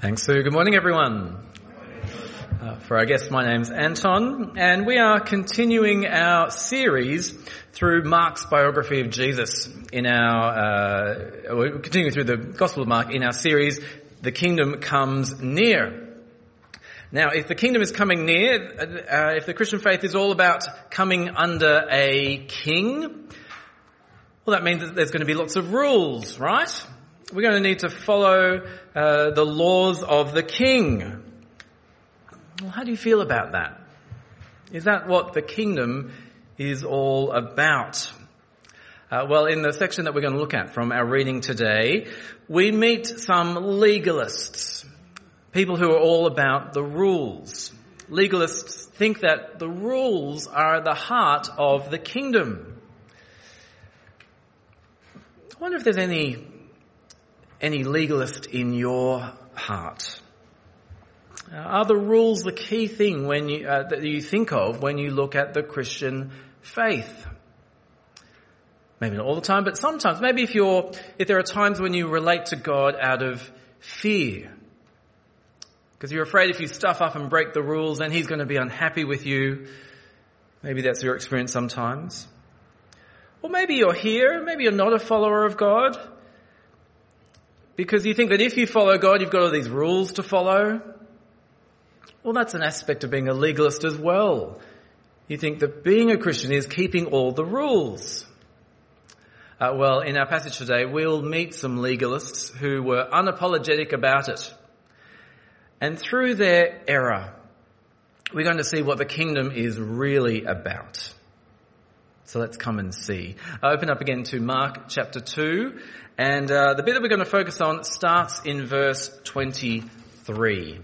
Thanks, Sue. Good morning, everyone. Uh, for our guest, my name's Anton, and we are continuing our series through Mark's biography of Jesus in our, uh, we're continuing through the Gospel of Mark in our series, The Kingdom Comes Near. Now, if the kingdom is coming near, uh, if the Christian faith is all about coming under a king, well, that means that there's going to be lots of rules, right? We're going to need to follow uh, the laws of the king. Well, how do you feel about that? Is that what the kingdom is all about? Uh, well, in the section that we're going to look at from our reading today, we meet some legalists, people who are all about the rules. Legalists think that the rules are the heart of the kingdom. I wonder if there's any any legalist in your heart? Are the rules the key thing when you, uh, that you think of when you look at the Christian faith? Maybe not all the time, but sometimes. Maybe if you're, if there are times when you relate to God out of fear. Because you're afraid if you stuff up and break the rules, then He's going to be unhappy with you. Maybe that's your experience sometimes. Or maybe you're here, maybe you're not a follower of God. Because you think that if you follow God, you've got all these rules to follow. Well, that's an aspect of being a legalist as well. You think that being a Christian is keeping all the rules. Uh, well, in our passage today, we'll meet some legalists who were unapologetic about it. And through their error, we're going to see what the kingdom is really about. So let's come and see. I open up again to Mark chapter 2, and uh, the bit that we're going to focus on starts in verse 23.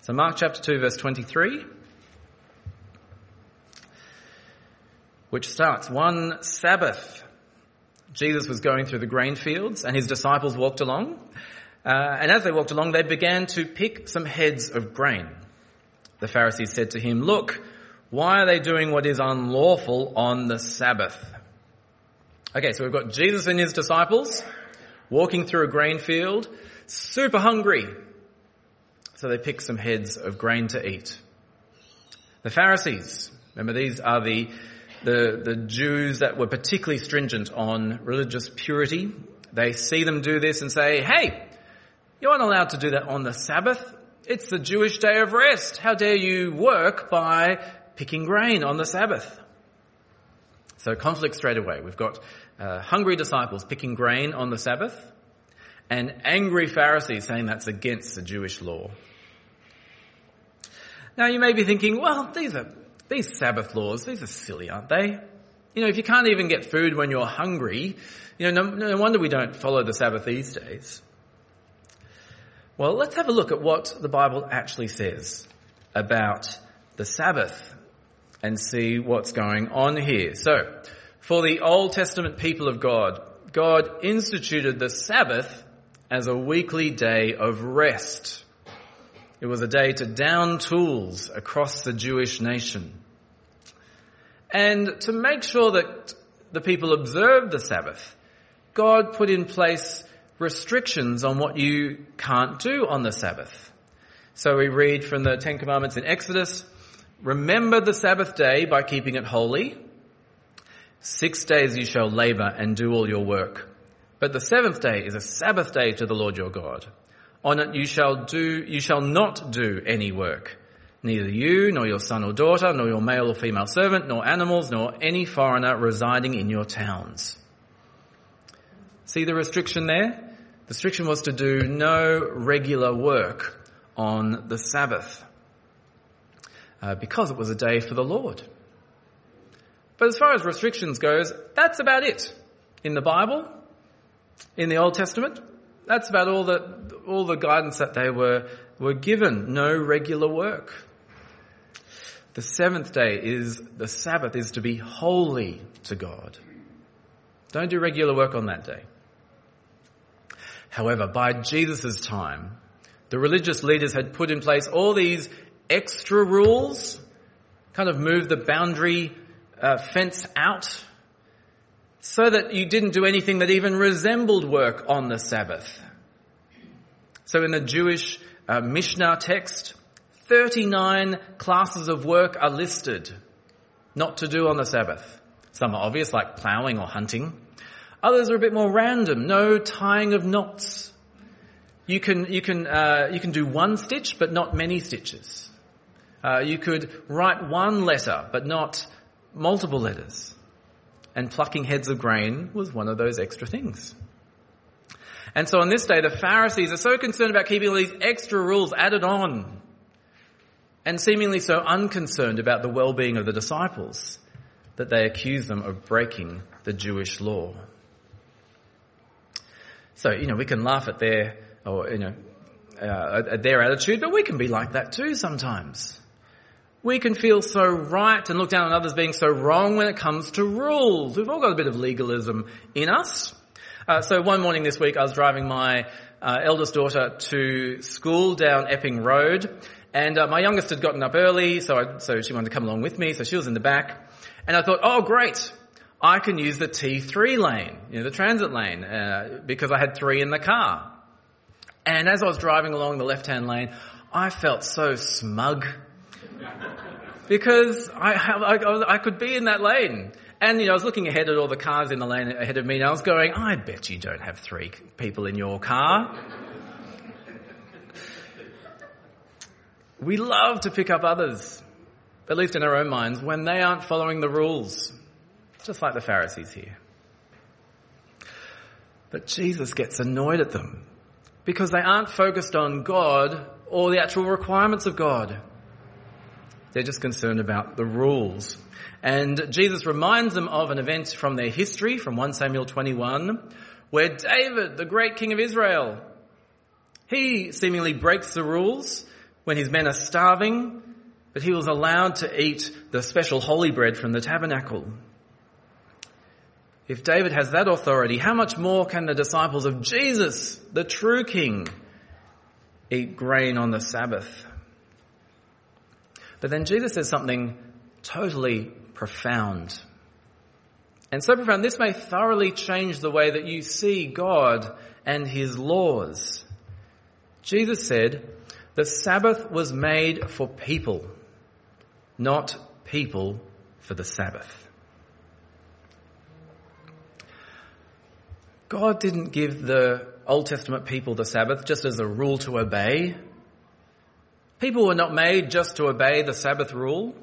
So Mark chapter 2 verse 23, which starts, one Sabbath, Jesus was going through the grain fields and his disciples walked along. Uh, and as they walked along, they began to pick some heads of grain. The Pharisees said to him, look, why are they doing what is unlawful on the Sabbath? Okay, so we've got Jesus and his disciples walking through a grain field, super hungry. So they pick some heads of grain to eat. The Pharisees, remember these are the, the, the Jews that were particularly stringent on religious purity. They see them do this and say, hey, you aren't allowed to do that on the Sabbath. It's the Jewish day of rest. How dare you work by picking grain on the Sabbath. So conflict straight away. We've got uh, hungry disciples picking grain on the Sabbath and angry Pharisees saying that's against the Jewish law. Now you may be thinking, well, these are, these Sabbath laws, these are silly, aren't they? You know, if you can't even get food when you're hungry, you know, no, no wonder we don't follow the Sabbath these days. Well, let's have a look at what the Bible actually says about the Sabbath and see what's going on here. So, for the Old Testament people of God, God instituted the Sabbath as a weekly day of rest. It was a day to down tools across the Jewish nation. And to make sure that the people observed the Sabbath, God put in place restrictions on what you can't do on the Sabbath. So we read from the Ten Commandments in Exodus, Remember the Sabbath day by keeping it holy. Six days you shall labor and do all your work. But the seventh day is a Sabbath day to the Lord your God. On it you shall do, you shall not do any work. Neither you, nor your son or daughter, nor your male or female servant, nor animals, nor any foreigner residing in your towns. See the restriction there? The restriction was to do no regular work on the Sabbath uh, because it was a day for the Lord. But as far as restrictions goes, that's about it. In the Bible, in the Old Testament, that's about all the, all the guidance that they were, were given. No regular work. The seventh day is, the Sabbath is to be holy to God. Don't do regular work on that day. However, by Jesus' time, the religious leaders had put in place all these extra rules, kind of move the boundary uh, fence out so that you didn't do anything that even resembled work on the Sabbath. So in the Jewish uh, Mishnah text, 39 classes of work are listed not to do on the Sabbath. Some are obvious, like plowing or hunting. Others are a bit more random. No tying of knots. You can, you can, uh, you can do one stitch, but not many stitches. Uh, you could write one letter, but not multiple letters. And plucking heads of grain was one of those extra things. And so on this day, the Pharisees are so concerned about keeping all these extra rules added on and seemingly so unconcerned about the well-being of the disciples that they accuse them of breaking the Jewish law. So, you know, we can laugh at their, or, you know, uh, at their attitude, but we can be like that too sometimes. We can feel so right and look down on others being so wrong when it comes to rules. We've all got a bit of legalism in us. Uh, so one morning this week I was driving my uh, eldest daughter to school down Epping Road and uh, my youngest had gotten up early so, I, so she wanted to come along with me so she was in the back and I thought, oh great, I can use the T3 lane, you know, the transit lane, uh, because I had three in the car. And as I was driving along the left-hand lane, I felt so smug because I, I, I could be in that lane. And, you know, I was looking ahead at all the cars in the lane ahead of me and I was going, I bet you don't have three people in your car. we love to pick up others, at least in our own minds, when they aren't following the rules. Just like the Pharisees here. But Jesus gets annoyed at them because they aren't focused on God or the actual requirements of God. They're just concerned about the rules. And Jesus reminds them of an event from their history, from 1 Samuel 21, where David, the great king of Israel, he seemingly breaks the rules when his men are starving, but he was allowed to eat the special holy bread from the tabernacle. If David has that authority, how much more can the disciples of Jesus, the true king, eat grain on the Sabbath? But then Jesus says something totally profound. And so profound, this may thoroughly change the way that you see God and His laws. Jesus said, the Sabbath was made for people, not people for the Sabbath. God didn't give the Old Testament people the Sabbath just as a rule to obey. People were not made just to obey the Sabbath rule.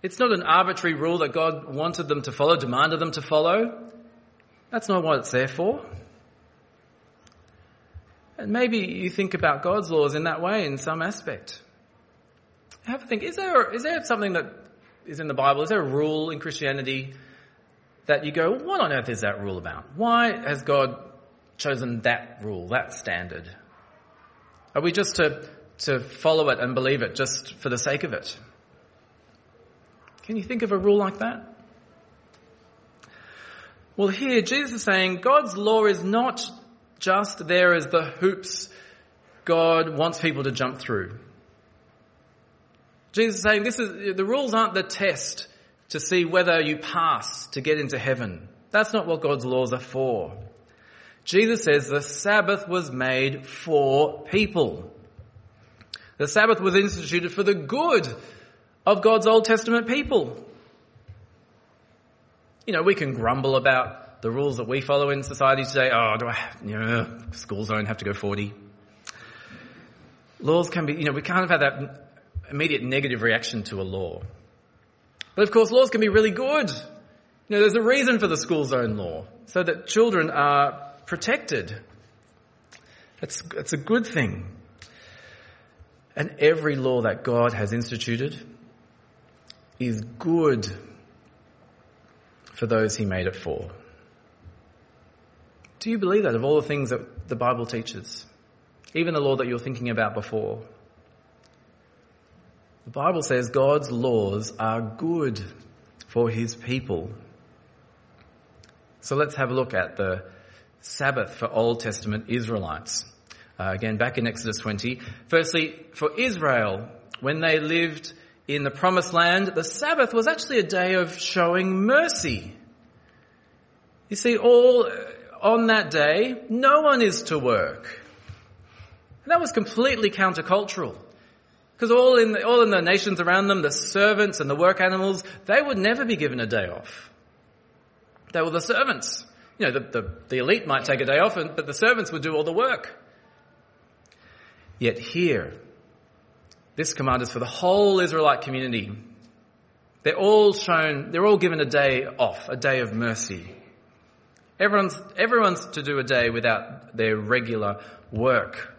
It's not an arbitrary rule that God wanted them to follow, demanded them to follow. That's not what it's there for. And maybe you think about God's laws in that way in some aspect. Have a think, is there, is there something that is in the Bible? Is there a rule in Christianity that you go, what on earth is that rule about? Why has God chosen that rule, that standard? Are we just to, to follow it and believe it just for the sake of it? Can you think of a rule like that? Well, here Jesus is saying God's law is not just there as the hoops God wants people to jump through. Jesus is saying this is, the rules aren't the test to see whether you pass to get into heaven. That's not what God's laws are for. Jesus says the Sabbath was made for people. The Sabbath was instituted for the good of God's Old Testament people. You know, we can grumble about the rules that we follow in society today. Oh, do I you know, schools don't have to go 40. Laws can be, you know, we kind of have that immediate negative reaction to a law. But of course, laws can be really good. You know, there's a reason for the school zone law, so that children are protected. It's, it's a good thing. And every law that God has instituted is good for those he made it for. Do you believe that of all the things that the Bible teaches? Even the law that you're thinking about before? The Bible says God's laws are good for his people. So let's have a look at the Sabbath for Old Testament Israelites. Uh, again, back in Exodus 20. Firstly, for Israel, when they lived in the promised land, the Sabbath was actually a day of showing mercy. You see, all on that day, no one is to work. And that was completely countercultural. Because all in, the, all in the nations around them, the servants and the work animals, they would never be given a day off. They were the servants. You know, the, the, the elite might take a day off, but the servants would do all the work. Yet here, this command is for the whole Israelite community. They're all shown, they're all given a day off, a day of mercy. Everyone's, everyone's to do a day without their regular work.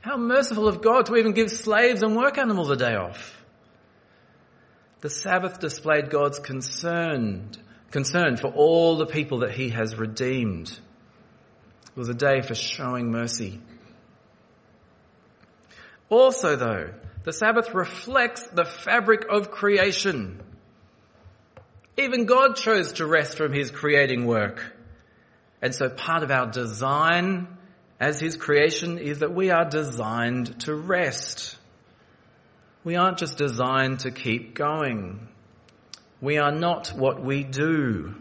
How merciful of God to even give slaves and work animals a day off. The Sabbath displayed God's concern, concern for all the people that he has redeemed. It was a day for showing mercy. Also though, the Sabbath reflects the fabric of creation. Even God chose to rest from his creating work. And so part of our design as his creation is that we are designed to rest. We aren't just designed to keep going. We are not what we do.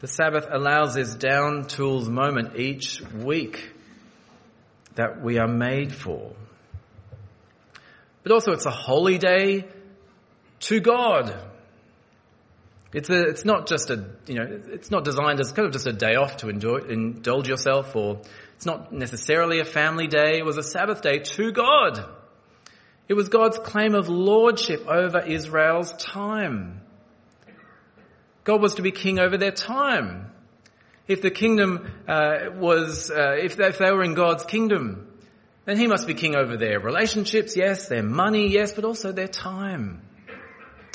The Sabbath allows this down tools moment each week that we are made for. But also it's a holy day to God. It's a, it's not just a, you know, it's not designed as kind of just a day off to enjoy, indulge yourself or it's not necessarily a family day. It was a Sabbath day to God. It was God's claim of lordship over Israel's time. God was to be king over their time. If the kingdom uh, was, uh, if, they, if they were in God's kingdom, then he must be king over their relationships, yes, their money, yes, but also their time.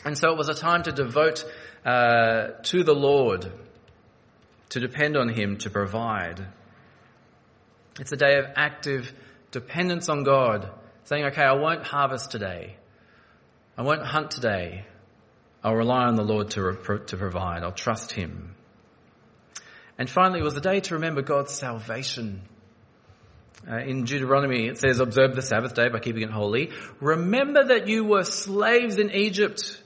And so it was a time to devote uh, to the Lord, to depend on Him to provide. It's a day of active dependence on God, saying, okay, I won't harvest today. I won't hunt today. I'll rely on the Lord to, to provide. I'll trust Him. And finally, it was a day to remember God's salvation. Uh, in Deuteronomy, it says, observe the Sabbath day by keeping it holy. Remember that you were slaves in Egypt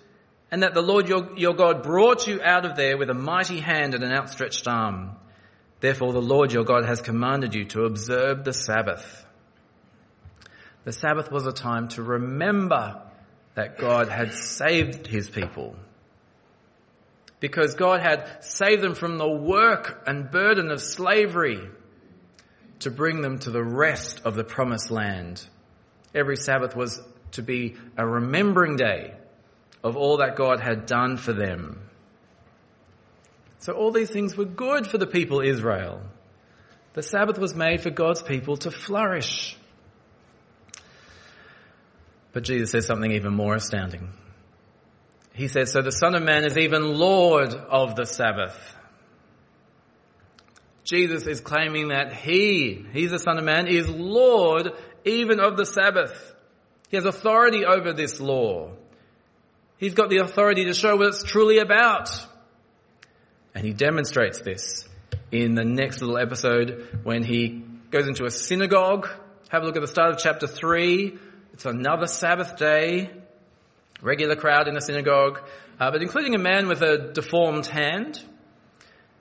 and that the Lord your, your God brought you out of there with a mighty hand and an outstretched arm. Therefore the Lord your God has commanded you to observe the Sabbath. The Sabbath was a time to remember that God had saved his people. Because God had saved them from the work and burden of slavery to bring them to the rest of the promised land. Every Sabbath was to be a remembering day of all that God had done for them. So all these things were good for the people Israel. The Sabbath was made for God's people to flourish. But Jesus says something even more astounding. He says, so the Son of Man is even Lord of the Sabbath. Jesus is claiming that He, He's the Son of Man, is Lord even of the Sabbath. He has authority over this law. He's got the authority to show what it's truly about. And he demonstrates this in the next little episode when he goes into a synagogue. Have a look at the start of chapter 3. It's another Sabbath day. Regular crowd in the synagogue, uh, but including a man with a deformed hand.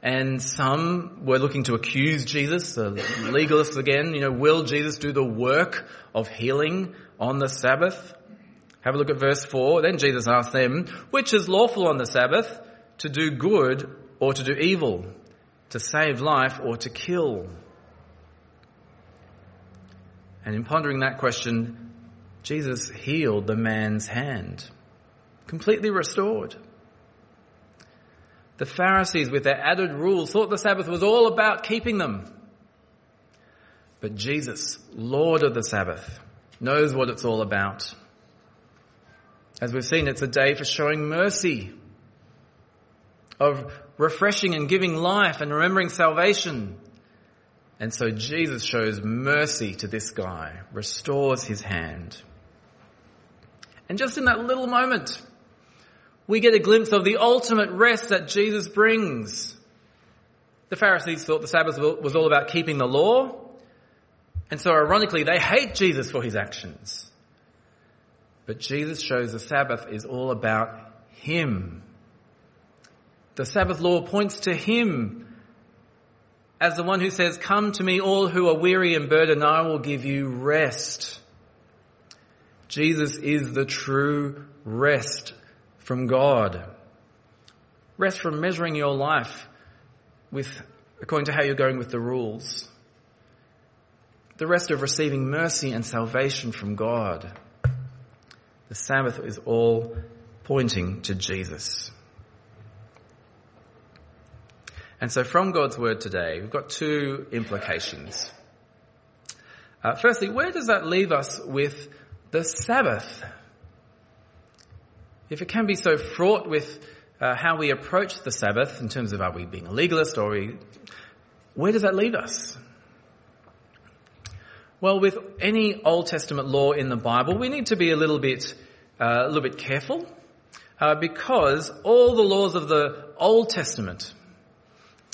And some were looking to accuse Jesus, the legalists again, you know, will Jesus do the work of healing on the Sabbath? Have a look at verse 4. Then Jesus asked them, which is lawful on the Sabbath, to do good or to do evil, to save life or to kill? And in pondering that question, Jesus healed the man's hand, completely restored. The Pharisees, with their added rules, thought the Sabbath was all about keeping them. But Jesus, Lord of the Sabbath, knows what it's all about. As we've seen, it's a day for showing mercy, of refreshing and giving life and remembering salvation. And so Jesus shows mercy to this guy, restores his hand. And just in that little moment, we get a glimpse of the ultimate rest that Jesus brings. The Pharisees thought the Sabbath was all about keeping the law. And so ironically, they hate Jesus for his actions. But Jesus shows the Sabbath is all about Him. The Sabbath law points to Him as the one who says, come to me all who are weary and burdened, I will give you rest. Jesus is the true rest from God. Rest from measuring your life with, according to how you're going with the rules. The rest of receiving mercy and salvation from God. The Sabbath is all pointing to Jesus. And so from God's word today, we've got two implications. Uh, firstly, where does that leave us with the Sabbath? If it can be so fraught with uh, how we approach the Sabbath in terms of are we being a legalist or are we, where does that leave us? Well, with any Old Testament law in the Bible, we need to be a little bit, uh, a little bit careful, uh, because all the laws of the Old Testament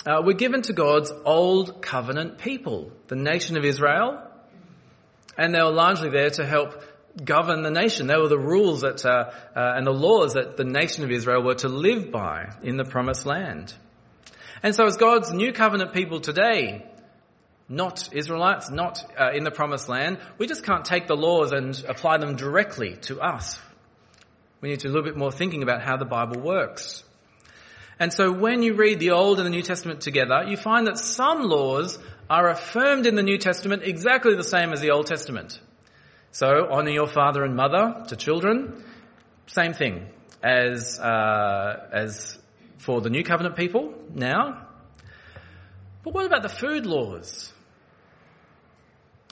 uh, were given to God's old covenant people, the nation of Israel, and they were largely there to help govern the nation. They were the rules that uh, uh, and the laws that the nation of Israel were to live by in the promised land. And so, as God's new covenant people today, not Israelites, not uh, in the promised land, we just can't take the laws and apply them directly to us. We need to do a little bit more thinking about how the Bible works. And so when you read the Old and the New Testament together, you find that some laws are affirmed in the New Testament exactly the same as the Old Testament. So honor your father and mother to children, same thing as uh, as for the New Covenant people now. But what about the food laws?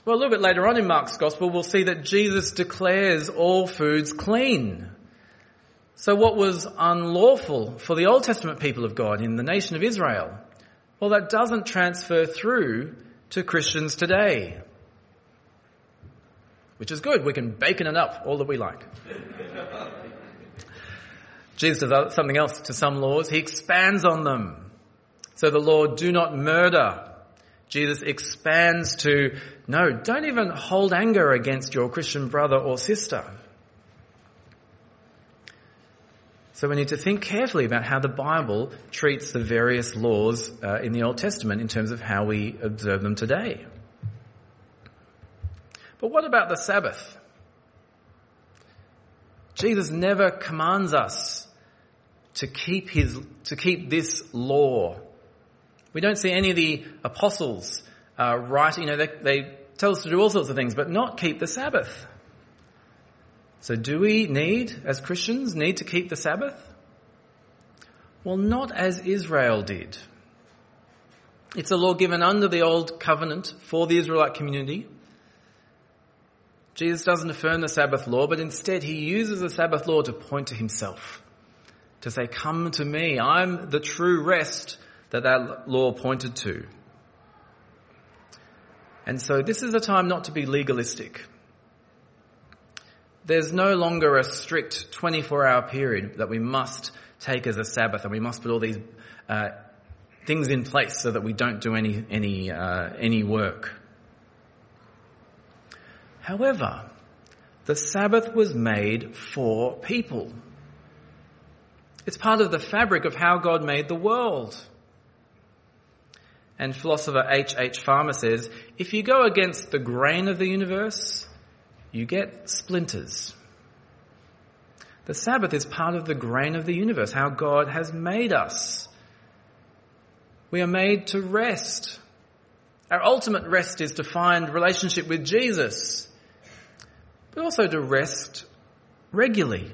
Well, a little bit later on in Mark's Gospel, we'll see that Jesus declares all foods clean. So what was unlawful for the Old Testament people of God in the nation of Israel? Well, that doesn't transfer through to Christians today. Which is good. We can bacon it up all that we like. Jesus does something else to some laws. He expands on them. So the law, do not murder. Jesus expands to, no, don't even hold anger against your Christian brother or sister. So we need to think carefully about how the Bible treats the various laws uh, in the Old Testament in terms of how we observe them today. But what about the Sabbath? Jesus never commands us to keep his, to keep this law. We don't see any of the apostles uh, writing, you know, they, they tell us to do all sorts of things, but not keep the Sabbath. So do we need, as Christians, need to keep the Sabbath? Well, not as Israel did. It's a law given under the old covenant for the Israelite community. Jesus doesn't affirm the Sabbath law, but instead he uses the Sabbath law to point to himself. To say, come to me, I'm the true rest that that law pointed to. And so this is a time not to be legalistic. There's no longer a strict 24 hour period that we must take as a Sabbath and we must put all these uh, things in place so that we don't do any, any, uh, any work. However, the Sabbath was made for people. It's part of the fabric of how God made the world. And philosopher H. H. Farmer says, if you go against the grain of the universe, you get splinters. The Sabbath is part of the grain of the universe, how God has made us. We are made to rest. Our ultimate rest is to find relationship with Jesus, but also to rest regularly.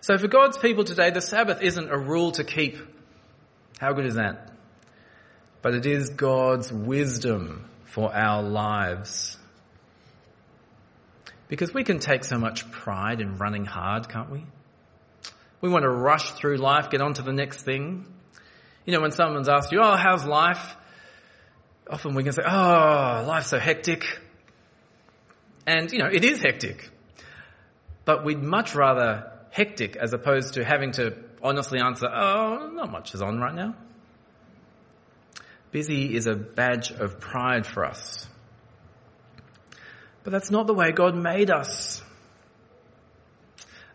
So for God's people today, the Sabbath isn't a rule to keep. How good is that? But it is God's wisdom for our lives. Because we can take so much pride in running hard, can't we? We want to rush through life, get on to the next thing. You know, when someone's asked you, oh, how's life? Often we can say, oh, life's so hectic. And, you know, it is hectic. But we'd much rather hectic as opposed to having to honestly answer, oh, not much is on right now. Busy is a badge of pride for us. But that's not the way God made us.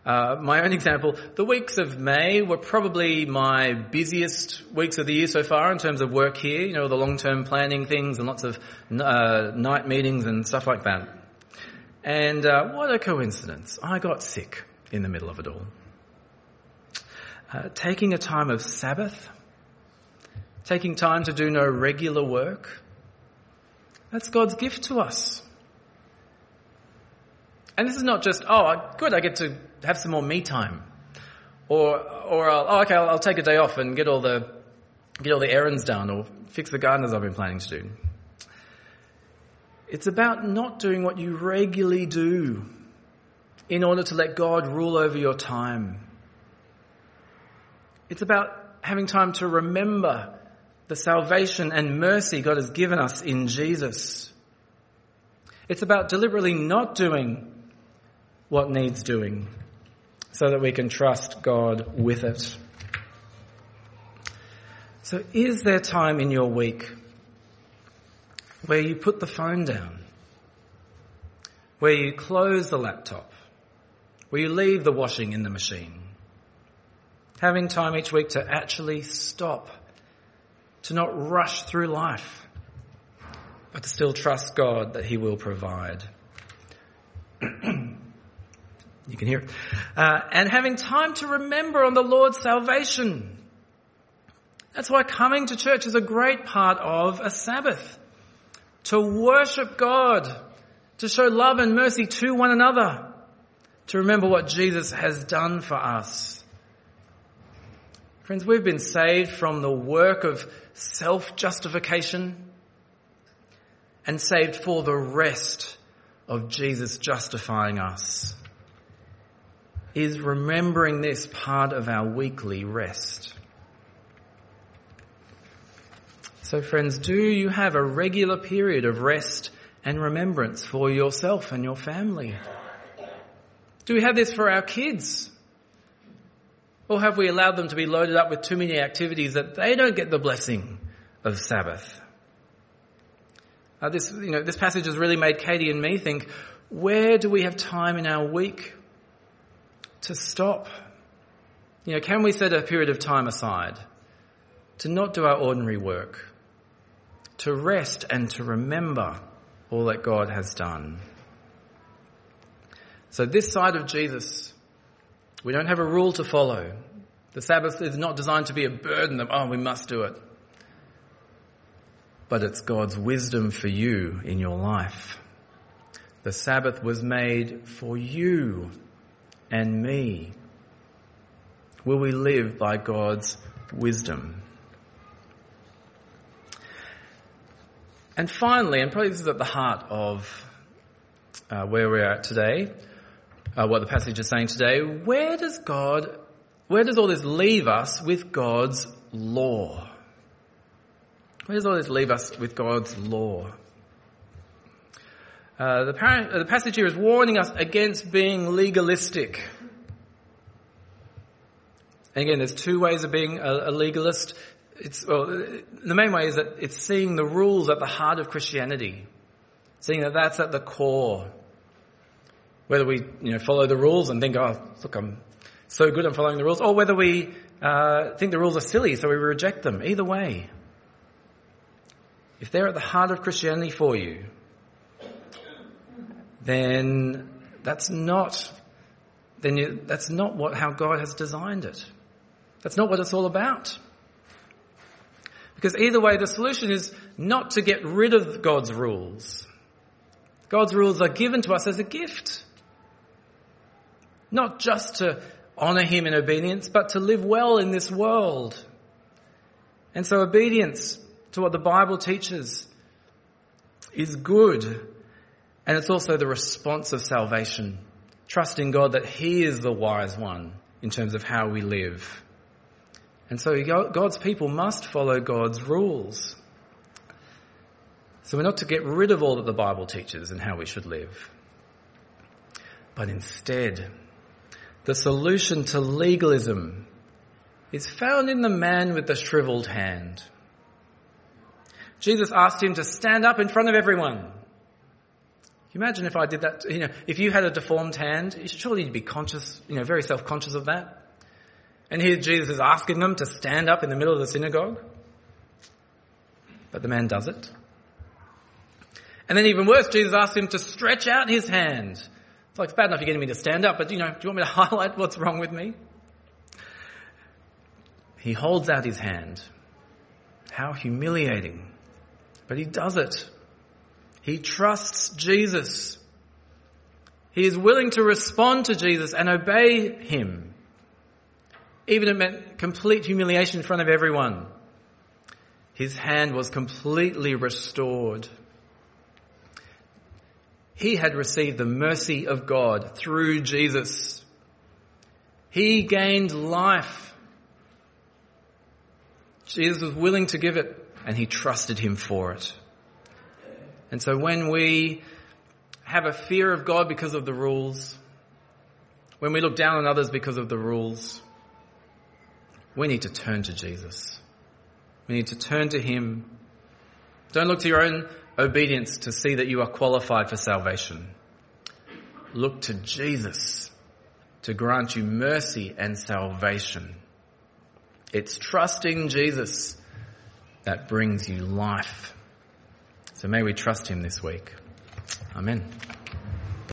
Uh, my own example, the weeks of May were probably my busiest weeks of the year so far in terms of work here, you know, the long-term planning things and lots of uh, night meetings and stuff like that. And uh, what a coincidence. I got sick in the middle of it all. Uh, taking a time of Sabbath, taking time to do no regular work, that's God's gift to us. And this is not just, oh, good, I get to have some more me time. Or, or I'll, oh, okay, I'll, I'll take a day off and get all the, get all the errands done or fix the gardens I've been planning to do. It's about not doing what you regularly do in order to let God rule over your time. It's about having time to remember the salvation and mercy God has given us in Jesus. It's about deliberately not doing what needs doing so that we can trust God with it. So is there time in your week where you put the phone down, where you close the laptop, where you leave the washing in the machine, having time each week to actually stop, to not rush through life, but to still trust God that He will provide. You can hear it. Uh, and having time to remember on the Lord's salvation. That's why coming to church is a great part of a Sabbath. To worship God, to show love and mercy to one another, to remember what Jesus has done for us. Friends, we've been saved from the work of self-justification and saved for the rest of Jesus justifying us is remembering this part of our weekly rest. So friends, do you have a regular period of rest and remembrance for yourself and your family? Do we have this for our kids? Or have we allowed them to be loaded up with too many activities that they don't get the blessing of Sabbath? Uh, this, you know, this passage has really made Katie and me think, where do we have time in our week to stop. You know, can we set a period of time aside to not do our ordinary work, to rest and to remember all that God has done? So this side of Jesus, we don't have a rule to follow. The Sabbath is not designed to be a burden of, oh, we must do it. But it's God's wisdom for you in your life. The Sabbath was made for you and me? Will we live by God's wisdom? And finally, and probably this is at the heart of uh, where we're at today, uh, what the passage is saying today, where does God, where does all this leave us with God's law? Where does all this leave us with God's law? Uh, the, par- the passage here is warning us against being legalistic. And again, there's two ways of being a, a legalist. It's, well, the main way is that it's seeing the rules at the heart of Christianity. Seeing that that's at the core. Whether we, you know, follow the rules and think, oh, look, I'm so good at following the rules, or whether we uh, think the rules are silly, so we reject them. Either way. If they're at the heart of Christianity for you, then that's not, then you, that's not what, how God has designed it. That's not what it's all about. Because either way, the solution is not to get rid of God's rules. God's rules are given to us as a gift. Not just to honor Him in obedience, but to live well in this world. And so obedience to what the Bible teaches is good and it's also the response of salvation, trusting God that He is the wise one in terms of how we live. And so God's people must follow God's rules. So we're not to get rid of all that the Bible teaches and how we should live. But instead, the solution to legalism is found in the man with the shriveled hand. Jesus asked him to stand up in front of everyone imagine if I did that? You know, if you had a deformed hand, you surely you'd be conscious, you know, very self-conscious of that. And here Jesus is asking them to stand up in the middle of the synagogue. But the man does it. And then even worse, Jesus asks him to stretch out his hand. It's like, it's bad enough you're getting me to stand up, but you know, do you want me to highlight what's wrong with me? He holds out his hand. How humiliating. But he does it. He trusts Jesus. He is willing to respond to Jesus and obey him. Even it meant complete humiliation in front of everyone. His hand was completely restored. He had received the mercy of God through Jesus. He gained life. Jesus was willing to give it and he trusted him for it. And so when we have a fear of God because of the rules, when we look down on others because of the rules, we need to turn to Jesus. We need to turn to Him. Don't look to your own obedience to see that you are qualified for salvation. Look to Jesus to grant you mercy and salvation. It's trusting Jesus that brings you life. So may we trust him this week. Amen.